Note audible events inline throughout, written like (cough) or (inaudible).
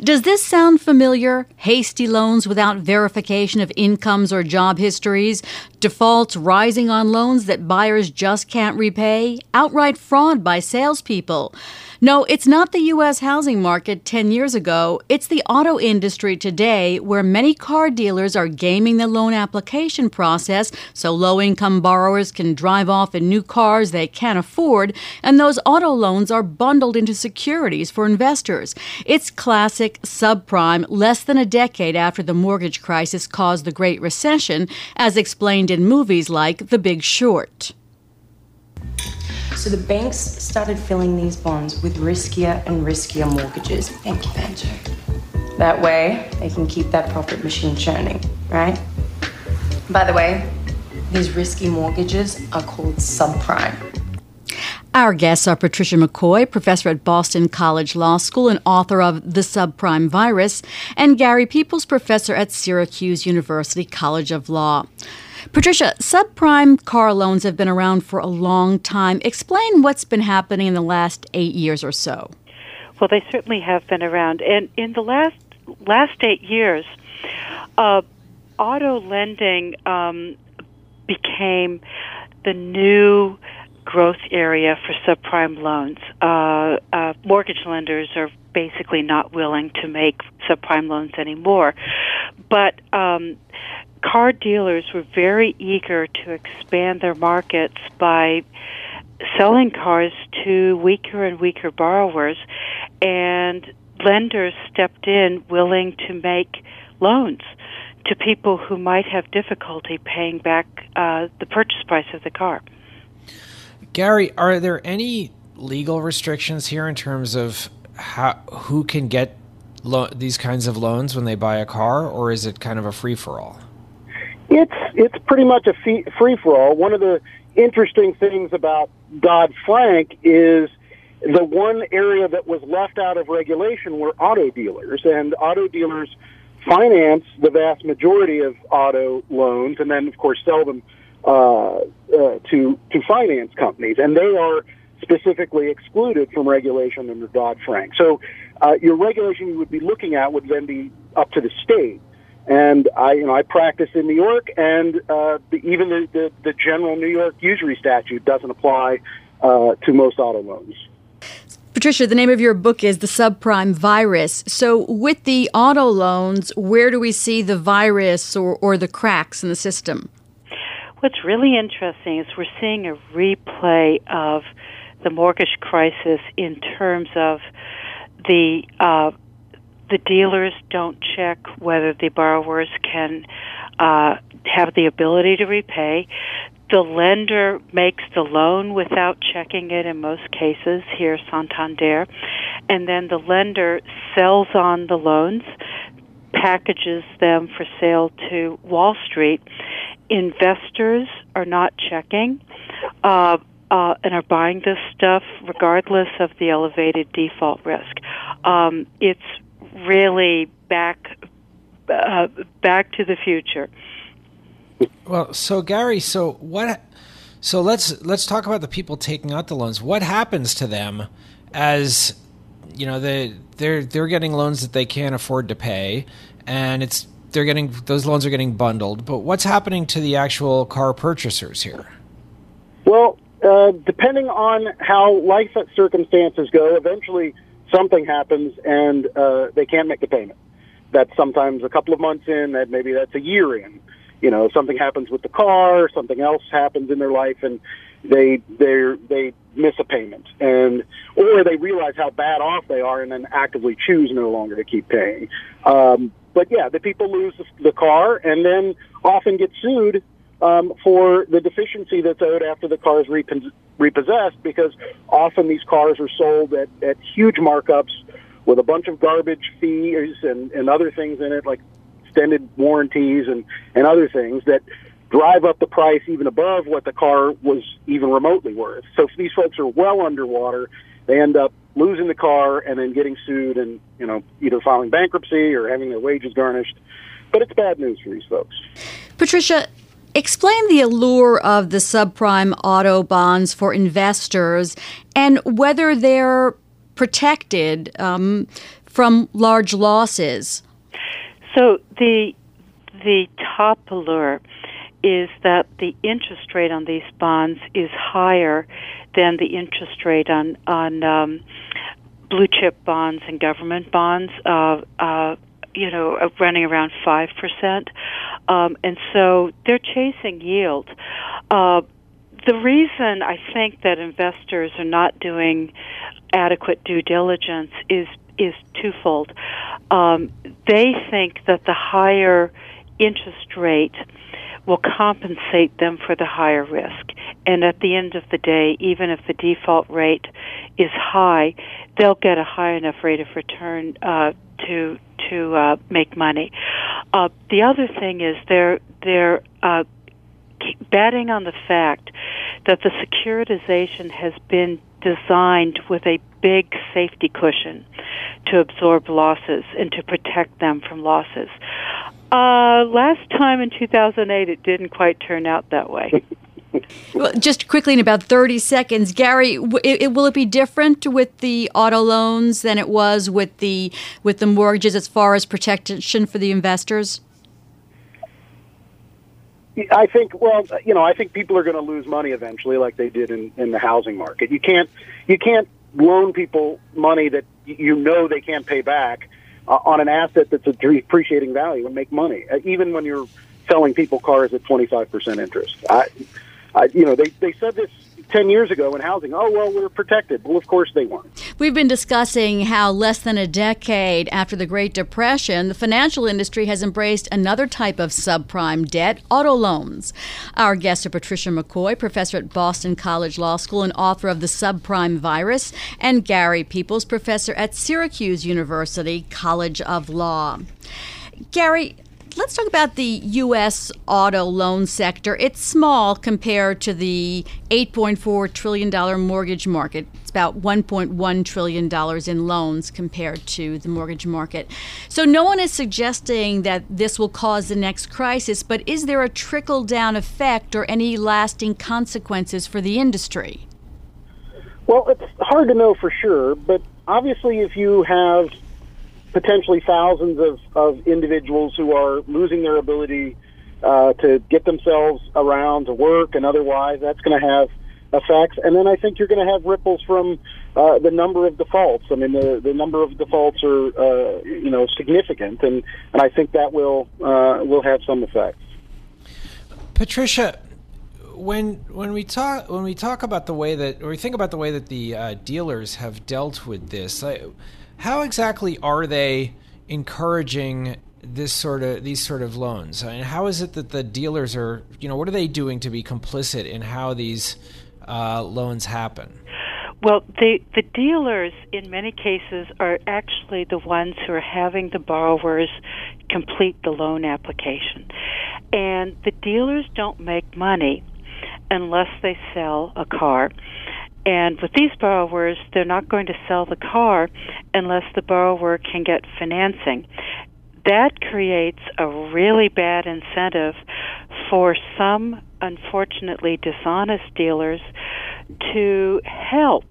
Does this sound familiar? Hasty loans without verification of incomes or job histories, defaults rising on loans that buyers just can't repay, outright fraud by salespeople. No, it's not the U.S. housing market 10 years ago. It's the auto industry today, where many car dealers are gaming the loan application process so low income borrowers can drive off in new cars they can't afford, and those auto loans are bundled into securities for investors. It's classic subprime, less than a decade after the mortgage crisis caused the Great Recession, as explained in movies like The Big Short. So the banks started filling these bonds with riskier and riskier mortgages. Thank you, Banjo. That way, they can keep that profit machine churning, right? By the way, these risky mortgages are called subprime. Our guests are Patricia McCoy, professor at Boston College Law School and author of The Subprime Virus, and Gary Pieples, professor at Syracuse University College of Law. Patricia, subprime car loans have been around for a long time. Explain what's been happening in the last eight years or so. Well, they certainly have been around, and in the last last eight years, uh, auto lending um, became the new growth area for subprime loans. Uh, uh, mortgage lenders are basically not willing to make subprime loans anymore, but um, car dealers were very eager to expand their markets by selling cars to weaker and weaker borrowers, and lenders stepped in willing to make loans to people who might have difficulty paying back uh, the purchase price of the car. Gary, are there any legal restrictions here in terms of how who can get lo- these kinds of loans when they buy a car, or is it kind of a free for all? It's it's pretty much a free for all. One of the interesting things about Dodd Frank is the one area that was left out of regulation were auto dealers, and auto dealers finance the vast majority of auto loans, and then of course sell them uh, uh, to to finance companies, and they are specifically excluded from regulation under Dodd Frank. So, uh, your regulation you would be looking at would then be up to the state. And I, you know, I practice in New York, and uh, the, even the, the, the general New York usury statute doesn't apply uh, to most auto loans. Patricia, the name of your book is The Subprime Virus. So, with the auto loans, where do we see the virus or, or the cracks in the system? What's really interesting is we're seeing a replay of the mortgage crisis in terms of the uh, the dealers don't check whether the borrowers can uh, have the ability to repay. The lender makes the loan without checking it in most cases, here Santander, and then the lender sells on the loans, packages them for sale to Wall Street. Investors are not checking. Uh, uh, and are buying this stuff regardless of the elevated default risk. Um, it's really back uh, back to the future. Well, so Gary, so what? So let's let's talk about the people taking out the loans. What happens to them as you know they they're they're getting loans that they can't afford to pay, and it's they're getting those loans are getting bundled. But what's happening to the actual car purchasers here? Well, uh, depending on how life circumstances go, eventually something happens and uh, they can't make the payment. That's sometimes a couple of months in, that maybe that's a year in. You know, something happens with the car, something else happens in their life, and they they they miss a payment, and or they realize how bad off they are, and then actively choose no longer to keep paying. Um, but yeah, the people lose the car, and then often get sued um, for the deficiency that's owed after the car is repossessed because often these cars are sold at, at huge markups with a bunch of garbage fees and, and other things in it like extended warranties and, and other things that drive up the price even above what the car was even remotely worth. So these folks are well underwater. They end up losing the car and then getting sued and, you know, either filing bankruptcy or having their wages garnished. But it's bad news for these folks. Patricia, Explain the allure of the subprime auto bonds for investors and whether they're protected um, from large losses. So the the top allure is that the interest rate on these bonds is higher than the interest rate on on um, blue chip bonds and government bonds. Uh, uh, you know, running around five percent. Um, and so they're chasing yield. Uh, the reason I think that investors are not doing adequate due diligence is is twofold. Um, they think that the higher interest rate will compensate them for the higher risk. And at the end of the day, even if the default rate is high, they'll get a high enough rate of return uh, to to uh, make money. Uh, the other thing is they're they're uh, betting on the fact that the securitization has been designed with a big safety cushion to absorb losses and to protect them from losses. Uh, last time in 2008, it didn't quite turn out that way. (laughs) well, just quickly in about 30 seconds, Gary, it, it, will it be different with the auto loans than it was with the with the mortgages as far as protection for the investors? I think, well, you know, I think people are going to lose money eventually, like they did in, in the housing market. You can't, you can't loan people money that you know they can't pay back uh, on an asset that's a depreciating value and make money, uh, even when you're selling people cars at 25% interest. I, You know, they, they said this 10 years ago in housing, oh, well, we're protected. Well, of course they weren't. We've been discussing how less than a decade after the Great Depression, the financial industry has embraced another type of subprime debt, auto loans. Our guests are Patricia McCoy, professor at Boston College Law School and author of The Subprime Virus, and Gary Pieples, professor at Syracuse University College of Law. Gary, let's talk about the U.S. auto loan sector. It's small compared to the $8.4 trillion mortgage market. It's about $1.1 trillion in loans compared to the mortgage market. So, no one is suggesting that this will cause the next crisis, but is there a trickle down effect or any lasting consequences for the industry? Well, it's hard to know for sure, but obviously, if you have potentially thousands of, of individuals who are losing their ability uh, to get themselves around to work and otherwise. That's going to have effects. And then I think you're going to have ripples from uh, the number of defaults. I mean, the, the number of defaults are, uh, you know, significant, and, and I think that will, uh, will have some effects. Patricia, when when we talk when we talk about the way that or we think about the way that the uh, dealers have dealt with this, I, how exactly are they encouraging this sort of these sort of loans? and how is it that the dealers are, you know, what are they doing to be complicit in how these uh, loans happen? Well, the the dealers in many cases are actually the ones who are having the borrowers complete the loan application. And the dealers don't make money unless they sell a car. And with these borrowers, they're not going to sell the car unless the borrower can get financing. That creates a really bad incentive for some, unfortunately, dishonest dealers to help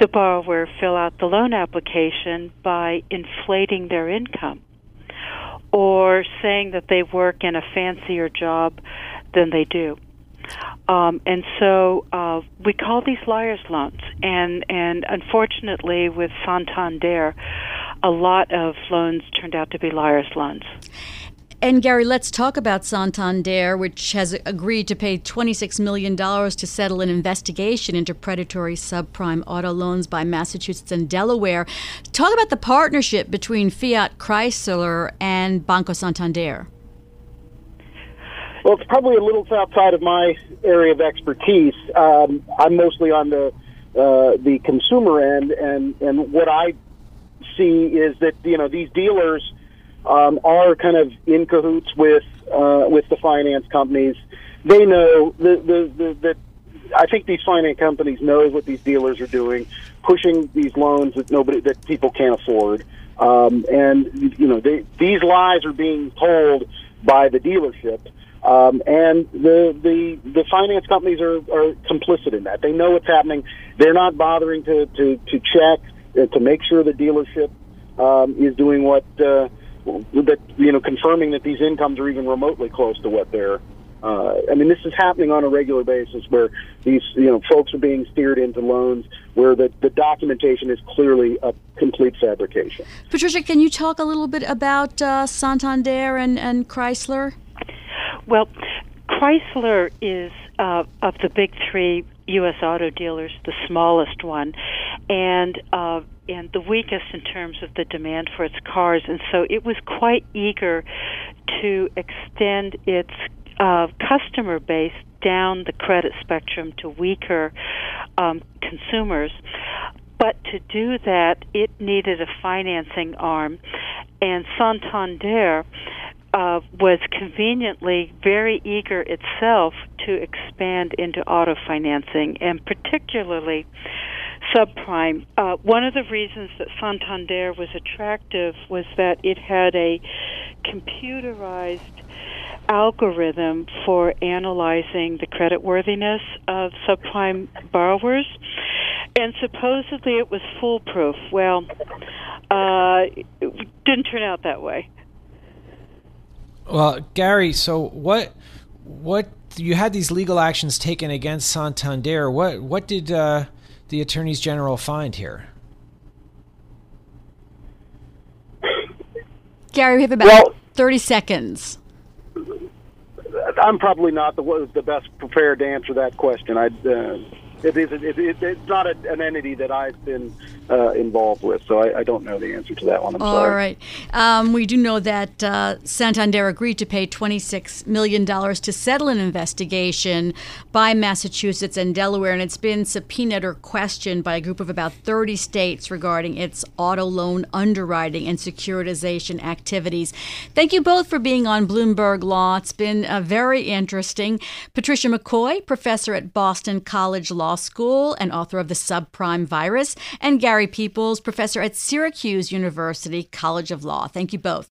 the borrower fill out the loan application by inflating their income or saying that they work in a fancier job than they do. Um, and so uh, we call these liars loans. And, and unfortunately, with Santander, a lot of loans turned out to be liars loans. And Gary, let's talk about Santander, which has agreed to pay $26 million to settle an investigation into predatory subprime auto loans by Massachusetts and Delaware. Talk about the partnership between Fiat Chrysler and Banco Santander. Well, it's probably a little outside of my area of expertise. Um, I'm mostly on the uh, the consumer end, and and what I see is that you know these dealers um, are kind of in cahoots with uh, with the finance companies. They know the the, the, the I think these finance companies know what these dealers are doing, pushing these loans that nobody that people can't afford. Um, and you know they, these lies are being told by the dealership, um, and the the the finance companies are, are complicit in that. They know what's happening. They're not bothering to to to check uh, to make sure the dealership um, is doing what uh, that you know confirming that these incomes are even remotely close to what they're. Uh, I mean, this is happening on a regular basis where these you know folks are being steered into loans where the, the documentation is clearly a complete fabrication. Patricia, can you talk a little bit about uh, Santander and, and Chrysler? Well, Chrysler is uh, of the big three U.S. auto dealers the smallest one, and uh, and the weakest in terms of the demand for its cars, and so it was quite eager to extend its uh, customer base down the credit spectrum to weaker um, consumers. But to do that, it needed a financing arm, and Santander uh, was conveniently very eager itself to expand into auto financing, and particularly subprime. Uh, one of the reasons that Santander was attractive was that it had a computerized algorithm for analyzing the creditworthiness of subprime borrowers, and supposedly it was foolproof. Well, uh, it didn't turn out that way. Well, Gary, so what what you had these legal actions taken against Santander. What what did uh, the attorneys general find here? Gary, we have about well, thirty seconds. I'm probably not the the best prepared to answer that question. I. Uh, it is it, it, it's not a, an entity that I've been uh, involved with, so I, I, don't know the answer to that one. I'm All sorry. right. Um, we do know that uh, Santander agreed to pay $26 million to settle an investigation by Massachusetts and Delaware, and it's been subpoenaed or questioned by a group of about 30 states regarding its auto loan underwriting and securitization activities. Thank you both for being on Bloomberg Law. It's been uh, very interesting. Patricia McCoy, professor at Boston College Law School and author of The Subprime Virus, and Gary Gary Pieples, professor at Syracuse University College of Law. Thank you both.